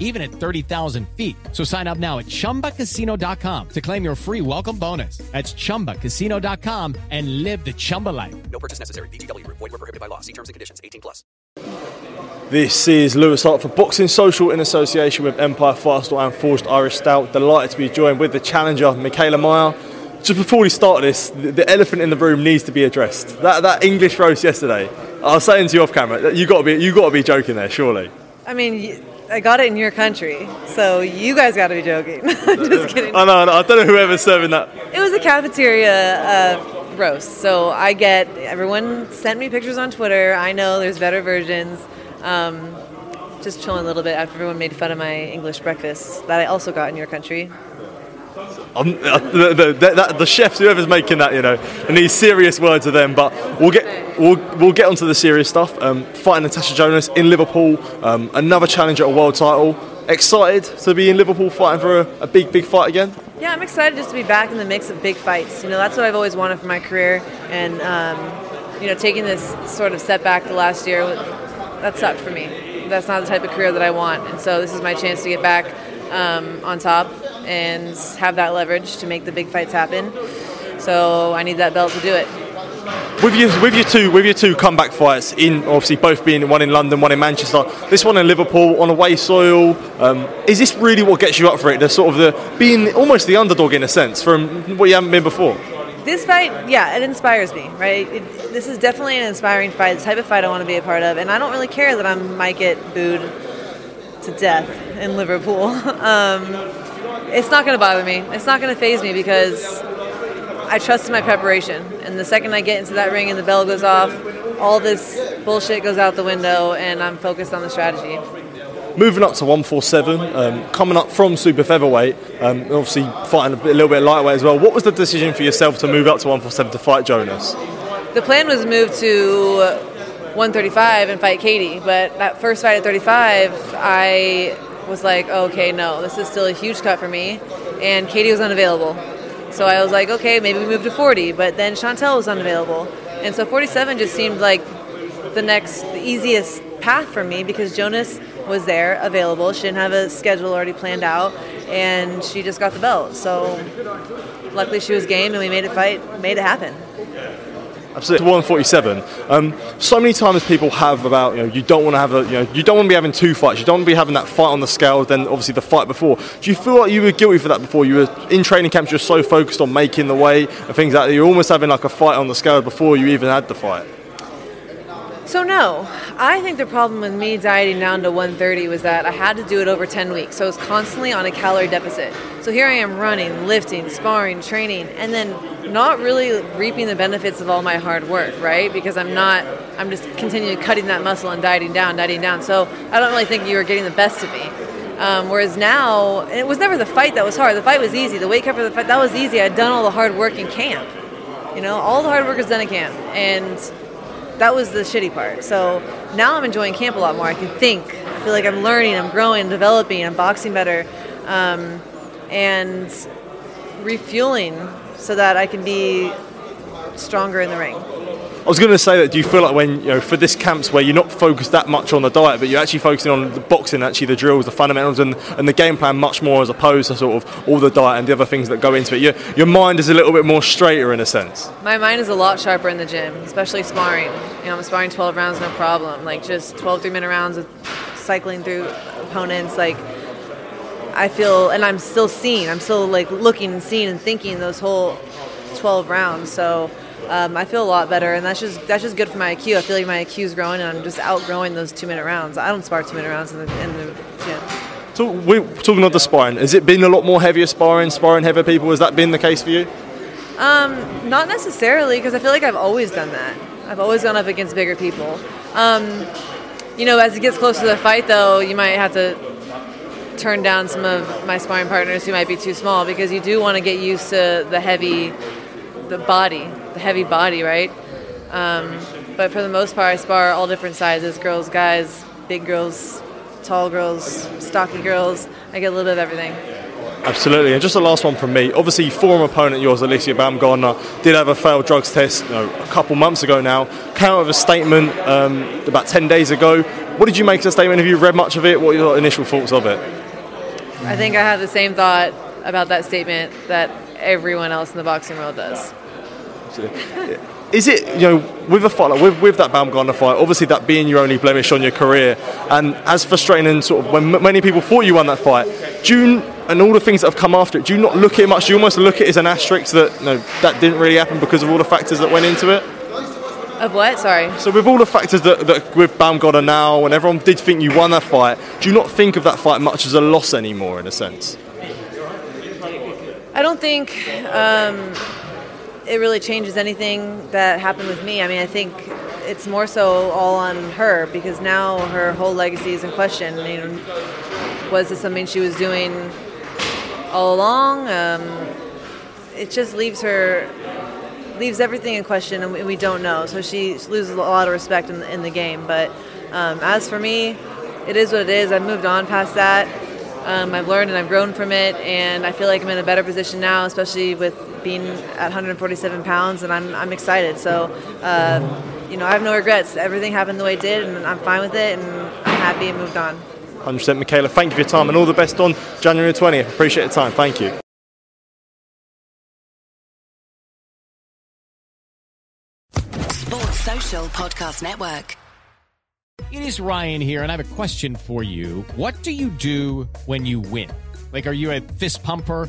even at 30,000 feet. So sign up now at ChumbaCasino.com to claim your free welcome bonus. That's ChumbaCasino.com and live the Chumba life. No purchase necessary. VGW Group. Void where prohibited by law. See terms and conditions. 18 plus. This is Louis Hart for Boxing Social in association with Empire Fastball and Forged Irish Stout. Delighted to be joined with the challenger, Mikaela Mayer. Just before we start this, the, the elephant in the room needs to be addressed. That, that English roast yesterday, I was saying to you off camera, you got to be you got to be joking there, surely. I mean, I got it in your country, so you guys got to be joking. Just kidding. I know, I know, I don't know whoever's serving that. It was a cafeteria uh, roast, so I get everyone sent me pictures on Twitter. I know there's better versions. Um, just chilling a little bit after everyone made fun of my English breakfast that I also got in your country. Uh, the, the, the, chefs, whoever's making that, you know, and these serious words of them. But we'll get we'll, we'll get onto the serious stuff. Um, fighting Natasha Jonas in Liverpool, um, another challenge at a world title. Excited to be in Liverpool fighting for a, a, big, big fight again. Yeah, I'm excited just to be back in the mix of big fights. You know, that's what I've always wanted for my career, and um, you know, taking this sort of setback the last year, that sucked for me. That's not the type of career that I want, and so this is my chance to get back um, on top and have that leverage to make the big fights happen. So I need that belt to do it. With your with your two with your two comeback fights in obviously both being one in London, one in Manchester, this one in Liverpool on away soil. Um, is this really what gets you up for it? The sort of the being almost the underdog in a sense from what you haven't been before. This fight, yeah, it inspires me, right? It, this is definitely an inspiring fight, the type of fight I want to be a part of, and I don't really care that I might get booed to death in Liverpool. um, it's not going to bother me. It's not going to phase me because I trust in my preparation. And the second I get into that ring and the bell goes off, all this bullshit goes out the window, and I'm focused on the strategy. Moving up to 147, um, coming up from super featherweight, um, obviously fighting a, bit, a little bit lightweight as well. What was the decision for yourself to move up to 147 to fight Jonas? The plan was move to 135 and fight Katie, but that first fight at 35, I was like, oh, okay, no, this is still a huge cut for me. And Katie was unavailable. So I was like, okay, maybe we move to 40. But then Chantelle was unavailable. And so 47 just seemed like the next, the easiest path for me because Jonas was there, available. She didn't have a schedule already planned out. And she just got the belt. So luckily she was game and we made it fight, made it happen. Absolutely. 147. Um, so many times people have about you know you don't want to have a you know you don't want to be having two fights. You don't want to be having that fight on the scale. Then obviously the fight before. Do you feel like you were guilty for that before? You were in training camps. You're so focused on making the weight and things like that. You're almost having like a fight on the scale before you even had the fight. So no, I think the problem with me dieting down to 130 was that I had to do it over 10 weeks. So I was constantly on a calorie deficit. So here I am running, lifting, sparring, training, and then not really reaping the benefits of all my hard work, right? Because I'm not, I'm just continuing cutting that muscle and dieting down, dieting down. So I don't really think you were getting the best of me. Um, whereas now, it was never the fight that was hard. The fight was easy. The weight cut for the fight that was easy. I'd done all the hard work in camp. You know, all the hard work is done in camp, and that was the shitty part. So now I'm enjoying camp a lot more. I can think. I feel like I'm learning, I'm growing, developing, I'm boxing better, um, and refueling so that I can be stronger in the ring. I was going to say that. Do you feel like when you know for this camps where you're not focused that much on the diet, but you're actually focusing on the boxing, actually the drills, the fundamentals, and, and the game plan much more as opposed to sort of all the diet and the other things that go into it. Your your mind is a little bit more straighter in a sense. My mind is a lot sharper in the gym, especially sparring. You know, I'm sparring 12 rounds, no problem. Like just 12 three-minute rounds of cycling through opponents. Like I feel, and I'm still seeing. I'm still like looking and seeing and thinking those whole 12 rounds. So um, I feel a lot better, and that's just that's just good for my IQ. I feel like my IQ is growing, and I'm just outgrowing those two minute rounds. I don't spar two minute rounds in the, in the gym. So we're talking about the sparring. Has it been a lot more heavier sparring, sparring heavier people? Has that been the case for you? Um, not necessarily, because I feel like I've always done that. I've always gone up against bigger people. Um, you know, as it gets closer to the fight, though, you might have to turn down some of my sparring partners who might be too small because you do want to get used to the heavy, the body, the heavy body, right? Um, but for the most part, I spar all different sizes girls, guys, big girls, tall girls, stocky girls. I get a little bit of everything. Absolutely, and just the last one from me. Obviously, former opponent yours, Alycia Baumgardner, did have a failed drugs test you know, a couple months ago now. Came out with a statement um, about 10 days ago. What did you make of the statement? Have you read much of it? What are your initial thoughts of it? I think I have the same thought about that statement that everyone else in the boxing world does. Is it, you know, with a fight, like with, with that Baumgardner fight, obviously that being your only blemish on your career, and as frustrating and sort of when m- many people thought you won that fight, June and all the things that have come after it, do you not look at it much? Do you almost look at it as an asterisk that, know, that didn't really happen because of all the factors that went into it? Of what? Sorry. So with all the factors that, that with Baumgardner now, and everyone did think you won that fight, do you not think of that fight much as a loss anymore, in a sense? I don't think um, it really changes anything that happened with me. I mean, I think it's more so all on her because now her whole legacy is in question. I mean, was this something she was doing all along? Um, it just leaves her leaves everything in question, and we, don't know. So she loses a lot of respect in the, in the game. But um, as for me, it is what it is. I've moved on past that. Um, I've learned and I've grown from it, and I feel like I'm in a better position now, especially with being at 147 pounds, and I'm, I'm excited. So, um, you know, I have no regrets. Everything happened the way it did, and I'm fine with it, and I'm happy and moved on. 100% Mikaela, thank you for your time and all the best on January 20th. Appreciate the time. Thank you. Sports Social Podcast Network. It is Ryan here, and I have a question for you. What do you do when you win? Like, are you a fist pumper?